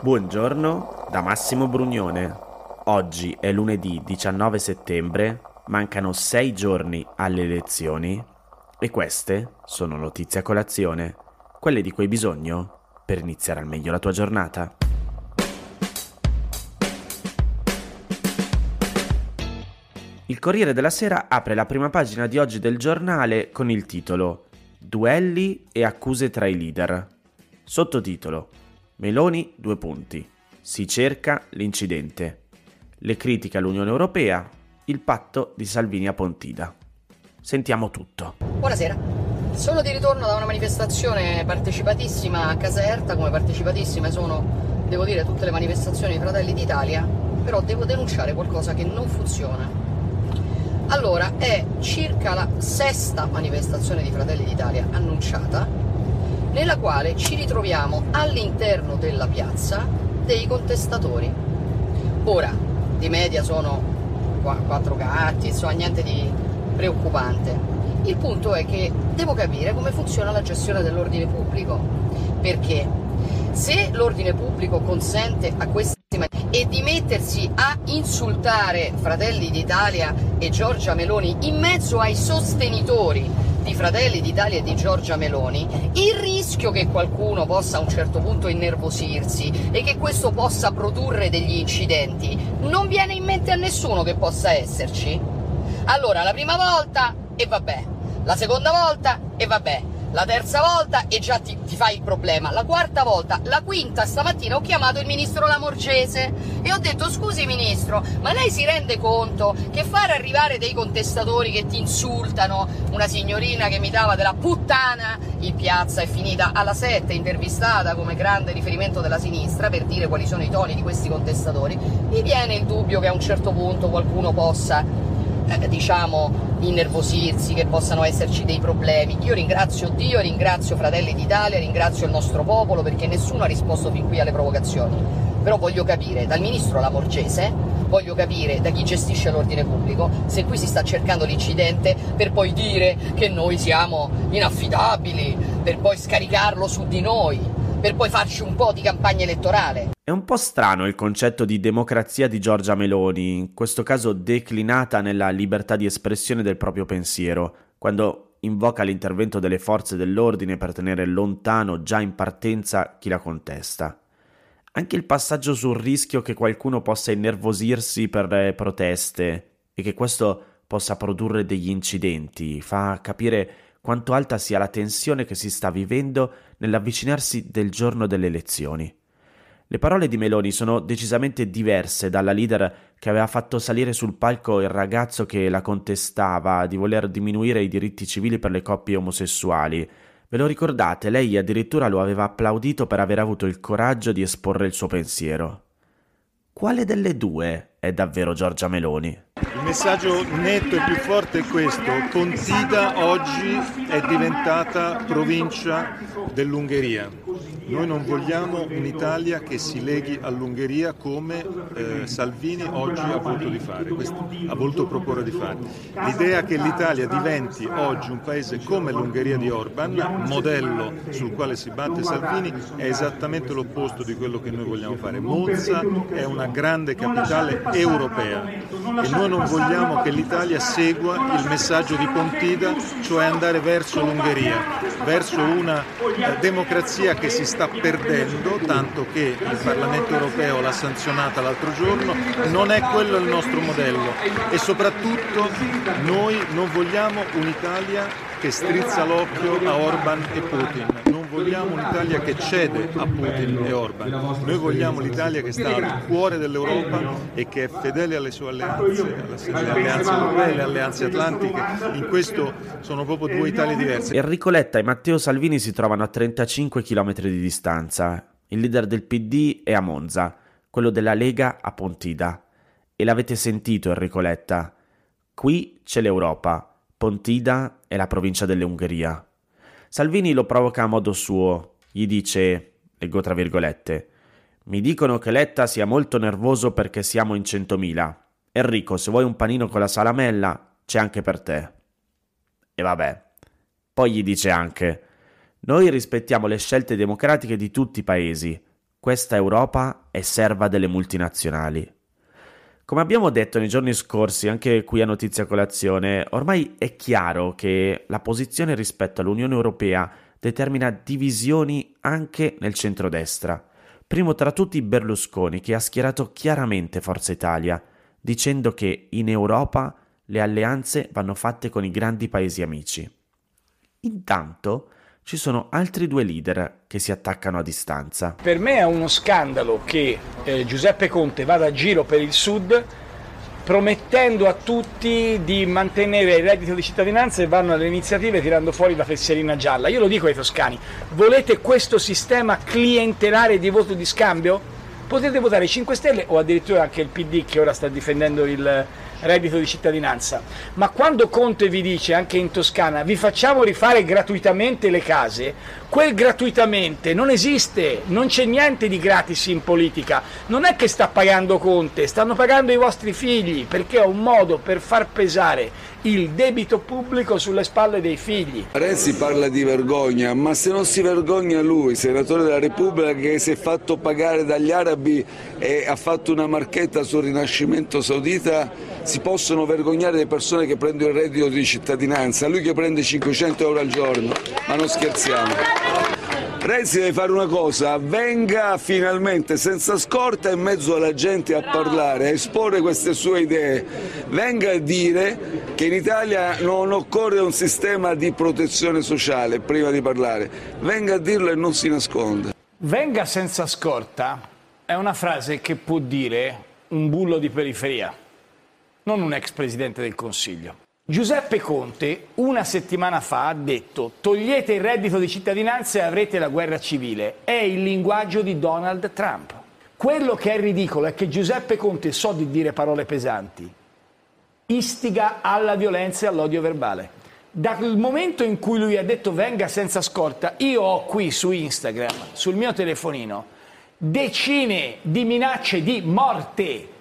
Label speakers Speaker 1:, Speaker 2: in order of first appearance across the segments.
Speaker 1: Buongiorno da Massimo Brugnone. Oggi è lunedì 19 settembre, mancano sei giorni alle elezioni e queste sono notizie a colazione, quelle di cui hai bisogno per iniziare al meglio la tua giornata. Il Corriere della Sera apre la prima pagina di oggi del giornale con il titolo Duelli e accuse tra i leader. Sottotitolo Meloni, due punti. Si cerca l'incidente. Le critiche all'Unione Europea, il patto di Salvini a Pontida. Sentiamo tutto.
Speaker 2: Buonasera. Sono di ritorno da una manifestazione partecipatissima a Caserta, come partecipatissime sono, devo dire, tutte le manifestazioni di Fratelli d'Italia, però devo denunciare qualcosa che non funziona. Allora, è circa la sesta manifestazione di Fratelli d'Italia annunciata nella quale ci ritroviamo all'interno della piazza dei contestatori. Ora, di media sono quattro gatti, insomma niente di preoccupante. Il punto è che devo capire come funziona la gestione dell'ordine pubblico, perché se l'ordine pubblico consente a questi e di mettersi a insultare Fratelli d'Italia e Giorgia Meloni in mezzo ai sostenitori di Fratelli d'Italia e di Giorgia Meloni, il rischio che qualcuno possa a un certo punto innervosirsi e che questo possa produrre degli incidenti non viene in mente a nessuno che possa esserci. Allora, la prima volta e vabbè, la seconda volta e vabbè, la terza volta e già ti, ti, fai il problema, la quarta volta, la quinta stamattina ho chiamato il ministro Lamorgese e ho detto scusi ministro, ma lei si rende conto che far arrivare dei contestatori che ti insultano, una signorina che mi dava della puttana in piazza è finita alla 7 intervistata come grande riferimento della sinistra per dire quali sono i toni di questi contestatori, mi viene il dubbio che a un certo punto qualcuno possa eh, diciamo innervosirsi, che possano esserci dei problemi. Io ringrazio Dio, ringrazio Fratelli d'Italia, ringrazio il nostro popolo perché nessuno ha risposto fin qui alle provocazioni. Però voglio capire dal ministro Lamorgese, voglio capire da chi gestisce l'ordine pubblico se qui si sta cercando l'incidente per poi dire che noi siamo inaffidabili, per poi scaricarlo su di noi, per poi farci un po' di campagna elettorale.
Speaker 1: È un po' strano il concetto di democrazia di Giorgia Meloni, in questo caso declinata nella libertà di espressione del proprio pensiero, quando invoca l'intervento delle forze dell'ordine per tenere lontano già in partenza chi la contesta. Anche il passaggio sul rischio che qualcuno possa innervosirsi per le proteste e che questo possa produrre degli incidenti fa capire quanto alta sia la tensione che si sta vivendo nell'avvicinarsi del giorno delle elezioni. Le parole di Meloni sono decisamente diverse dalla leader che aveva fatto salire sul palco il ragazzo che la contestava di voler diminuire i diritti civili per le coppie omosessuali. Ve lo ricordate? Lei addirittura lo aveva applaudito per aver avuto il coraggio di esporre il suo pensiero. Quale delle due è davvero Giorgia Meloni?
Speaker 3: Il messaggio netto e più forte è questo. Pontida oggi è diventata provincia dell'Ungheria. Noi non vogliamo un'Italia che si leghi all'Ungheria come eh, Salvini oggi ha voluto, di fare, questo, ha voluto proporre di fare. L'idea che l'Italia diventi oggi un paese come l'Ungheria di Orban, modello sul quale si batte Salvini, è esattamente l'opposto di quello che noi vogliamo fare. Monza è una grande capitale europea noi non vogliamo che l'Italia segua il messaggio di Pontida, cioè andare verso l'Ungheria, verso una democrazia che si sta perdendo, tanto che il Parlamento europeo l'ha sanzionata l'altro giorno, non è quello il nostro modello e soprattutto noi non vogliamo un'Italia che strizza l'occhio a Orban e Putin. Vogliamo un'Italia che cede a Putin e Orban, noi vogliamo l'Italia che sta al cuore dell'Europa e che è fedele alle sue alleanze, alle alleanze europee, alle alleanze atlantiche. In questo sono proprio due Italie diverse.
Speaker 1: Enrico Letta e Matteo Salvini si trovano a 35 km di distanza. Il leader del PD è a Monza, quello della Lega a Pontida. E l'avete sentito Enrico Letta. Qui c'è l'Europa, Pontida è la provincia dell'Ungheria. Salvini lo provoca a modo suo, gli dice, leggo tra virgolette, mi dicono che Letta sia molto nervoso perché siamo in centomila. Enrico, se vuoi un panino con la salamella, c'è anche per te. E vabbè. Poi gli dice anche, noi rispettiamo le scelte democratiche di tutti i paesi. Questa Europa è serva delle multinazionali. Come abbiamo detto nei giorni scorsi, anche qui a Notizia Colazione, ormai è chiaro che la posizione rispetto all'Unione Europea determina divisioni anche nel centrodestra. Primo tra tutti Berlusconi, che ha schierato chiaramente Forza Italia, dicendo che in Europa le alleanze vanno fatte con i grandi paesi amici. Intanto, ci sono altri due leader che si attaccano a distanza.
Speaker 4: Per me è uno scandalo che eh, Giuseppe Conte vada a giro per il Sud promettendo a tutti di mantenere il reddito di cittadinanza e vanno alle iniziative tirando fuori la fesserina gialla. Io lo dico ai toscani, volete questo sistema clientelare di voto di scambio? Potete votare i 5 Stelle o addirittura anche il PD che ora sta difendendo il, reddito di cittadinanza, ma quando Conte vi dice anche in Toscana vi facciamo rifare gratuitamente le case, quel gratuitamente non esiste, non c'è niente di gratis in politica, non è che sta pagando Conte, stanno pagando i vostri figli perché è un modo per far pesare il debito pubblico sulle spalle dei figli.
Speaker 5: Renzi parla di vergogna, ma se non si vergogna lui, senatore della Repubblica che si è fatto pagare dagli arabi e ha fatto una marchetta sul rinascimento saudita, si possono vergognare le persone che prendono il reddito di cittadinanza, lui che prende 500 euro al giorno, ma non scherziamo. Renzi deve fare una cosa, venga finalmente senza scorta in mezzo alla gente a parlare, a esporre queste sue idee, venga a dire che in Italia non occorre un sistema di protezione sociale prima di parlare, venga a dirlo e non si nasconda.
Speaker 4: Venga senza scorta è una frase che può dire un bullo di periferia non un ex presidente del Consiglio. Giuseppe Conte una settimana fa ha detto togliete il reddito di cittadinanza e avrete la guerra civile. È il linguaggio di Donald Trump. Quello che è ridicolo è che Giuseppe Conte so di dire parole pesanti, istiga alla violenza e all'odio verbale. Dal momento in cui lui ha detto venga senza scorta, io ho qui su Instagram, sul mio telefonino, decine di minacce di morte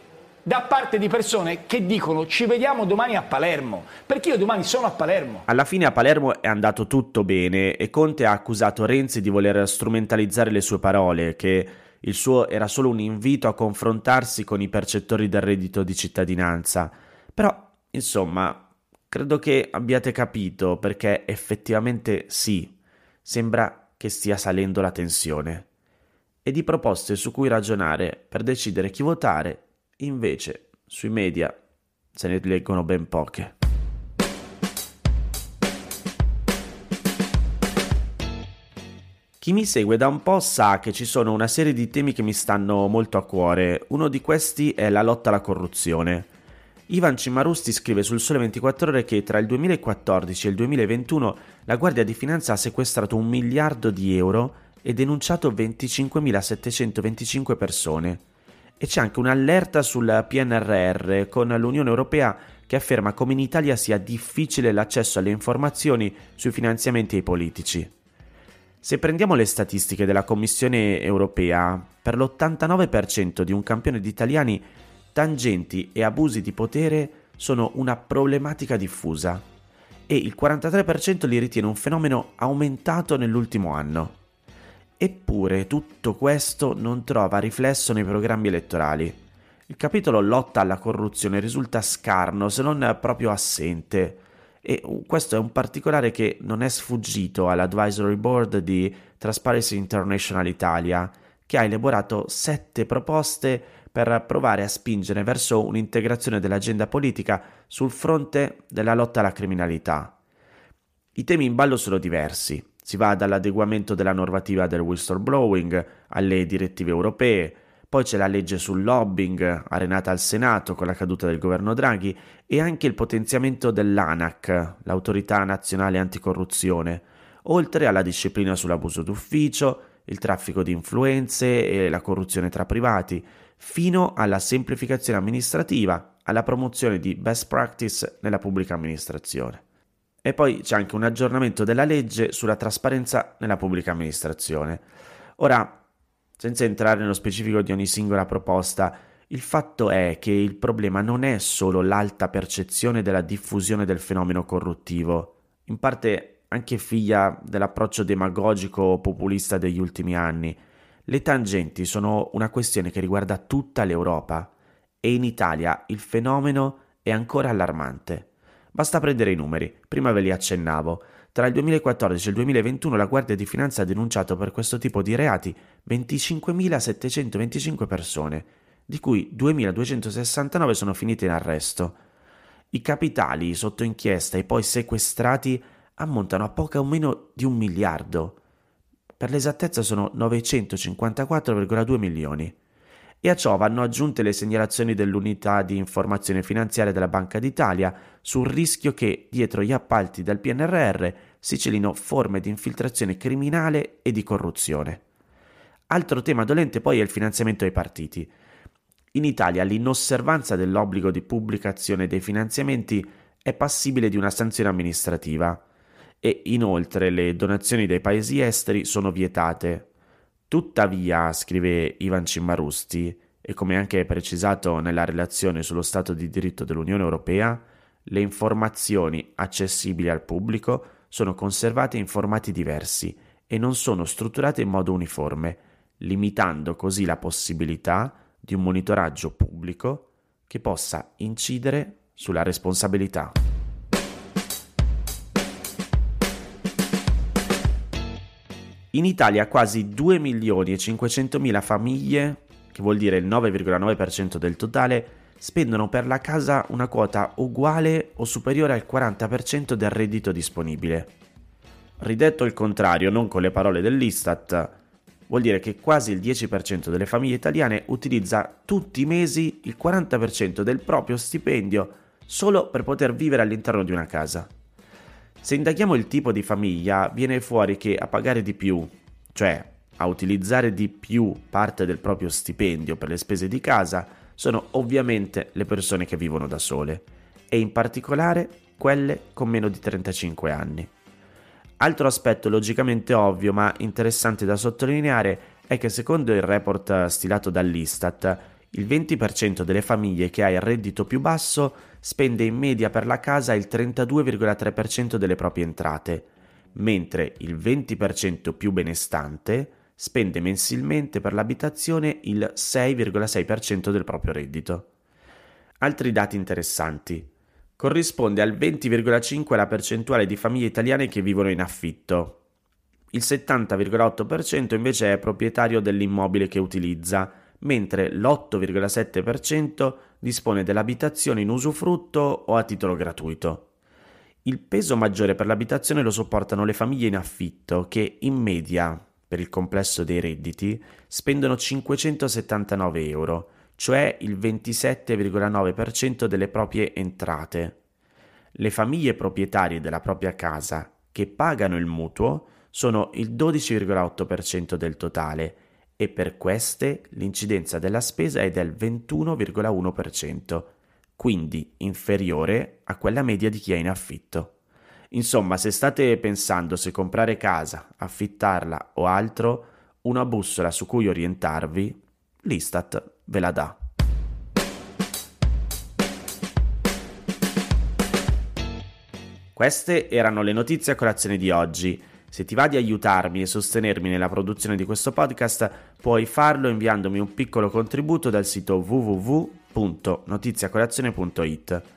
Speaker 4: da parte di persone che dicono ci vediamo domani a Palermo, perché io domani sono a Palermo.
Speaker 1: Alla fine a Palermo è andato tutto bene e Conte ha accusato Renzi di voler strumentalizzare le sue parole, che il suo era solo un invito a confrontarsi con i percettori del reddito di cittadinanza. Però, insomma, credo che abbiate capito perché effettivamente sì, sembra che stia salendo la tensione. E di proposte su cui ragionare per decidere chi votare Invece, sui media se ne leggono ben poche. Chi mi segue da un po' sa che ci sono una serie di temi che mi stanno molto a cuore. Uno di questi è la lotta alla corruzione. Ivan Cimarusti scrive sul Sole 24 Ore che tra il 2014 e il 2021 la Guardia di Finanza ha sequestrato un miliardo di euro e denunciato 25.725 persone. E c'è anche un'allerta sul PNRR con l'Unione Europea che afferma come in Italia sia difficile l'accesso alle informazioni sui finanziamenti ai politici. Se prendiamo le statistiche della Commissione europea, per l'89% di un campione di italiani tangenti e abusi di potere sono una problematica diffusa e il 43% li ritiene un fenomeno aumentato nell'ultimo anno. Eppure tutto questo non trova riflesso nei programmi elettorali. Il capitolo lotta alla corruzione risulta scarno, se non proprio assente. E questo è un particolare che non è sfuggito all'advisory board di Transparency International Italia, che ha elaborato sette proposte per provare a spingere verso un'integrazione dell'agenda politica sul fronte della lotta alla criminalità. I temi in ballo sono diversi Si va dall'adeguamento della normativa del whistleblowing alle direttive europee, poi c'è la legge sul lobbying, arenata al Senato con la caduta del governo Draghi, e anche il potenziamento dell'ANAC, l'autorità nazionale anticorruzione, oltre alla disciplina sull'abuso d'ufficio, il traffico di influenze e la corruzione tra privati, fino alla semplificazione amministrativa, alla promozione di best practice nella pubblica amministrazione. E poi c'è anche un aggiornamento della legge sulla trasparenza nella pubblica amministrazione. Ora, senza entrare nello specifico di ogni singola proposta, il fatto è che il problema non è solo l'alta percezione della diffusione del fenomeno corruttivo, in parte anche figlia dell'approccio demagogico populista degli ultimi anni. Le tangenti sono una questione che riguarda tutta l'Europa e in Italia il fenomeno è ancora allarmante. Basta prendere i numeri, prima ve li accennavo. Tra il 2014 e il 2021 la Guardia di Finanza ha denunciato per questo tipo di reati 25.725 persone, di cui 2.269 sono finite in arresto. I capitali sotto inchiesta e poi sequestrati ammontano a poco o meno di un miliardo. Per l'esattezza sono 954,2 milioni e a ciò vanno aggiunte le segnalazioni dell'unità di informazione finanziaria della Banca d'Italia sul rischio che dietro gli appalti del PNRR si celino forme di infiltrazione criminale e di corruzione. Altro tema dolente poi è il finanziamento ai partiti. In Italia l'inosservanza dell'obbligo di pubblicazione dei finanziamenti è passibile di una sanzione amministrativa e inoltre le donazioni dai paesi esteri sono vietate, Tuttavia, scrive Ivan Cimmarusti, e come anche precisato nella relazione sullo Stato di diritto dell'Unione Europea, le informazioni accessibili al pubblico sono conservate in formati diversi e non sono strutturate in modo uniforme, limitando così la possibilità di un monitoraggio pubblico che possa incidere sulla responsabilità. In Italia quasi 2 milioni e 500 mila famiglie, che vuol dire il 9,9% del totale, spendono per la casa una quota uguale o superiore al 40% del reddito disponibile. Ridetto il contrario, non con le parole dell'Istat, vuol dire che quasi il 10% delle famiglie italiane utilizza tutti i mesi il 40% del proprio stipendio solo per poter vivere all'interno di una casa. Se indaghiamo il tipo di famiglia, viene fuori che a pagare di più, cioè a utilizzare di più parte del proprio stipendio per le spese di casa, sono ovviamente le persone che vivono da sole e in particolare quelle con meno di 35 anni. Altro aspetto logicamente ovvio ma interessante da sottolineare è che secondo il report stilato dall'Istat, il 20% delle famiglie che ha il reddito più basso spende in media per la casa il 32,3% delle proprie entrate, mentre il 20% più benestante spende mensilmente per l'abitazione il 6,6% del proprio reddito. Altri dati interessanti. Corrisponde al 20,5% la percentuale di famiglie italiane che vivono in affitto. Il 70,8% invece è proprietario dell'immobile che utilizza, mentre l'8,7% dispone dell'abitazione in usufrutto o a titolo gratuito. Il peso maggiore per l'abitazione lo sopportano le famiglie in affitto che in media, per il complesso dei redditi, spendono 579 euro, cioè il 27,9% delle proprie entrate. Le famiglie proprietarie della propria casa che pagano il mutuo sono il 12,8% del totale e per queste l'incidenza della spesa è del 21,1%, quindi inferiore a quella media di chi è in affitto. Insomma, se state pensando se comprare casa, affittarla o altro, una bussola su cui orientarvi, l'Istat ve la dà. Queste erano le notizie a colazione di oggi. Se ti va di aiutarmi e sostenermi nella produzione di questo podcast, puoi farlo inviandomi un piccolo contributo dal sito www.notiziacolazione.it.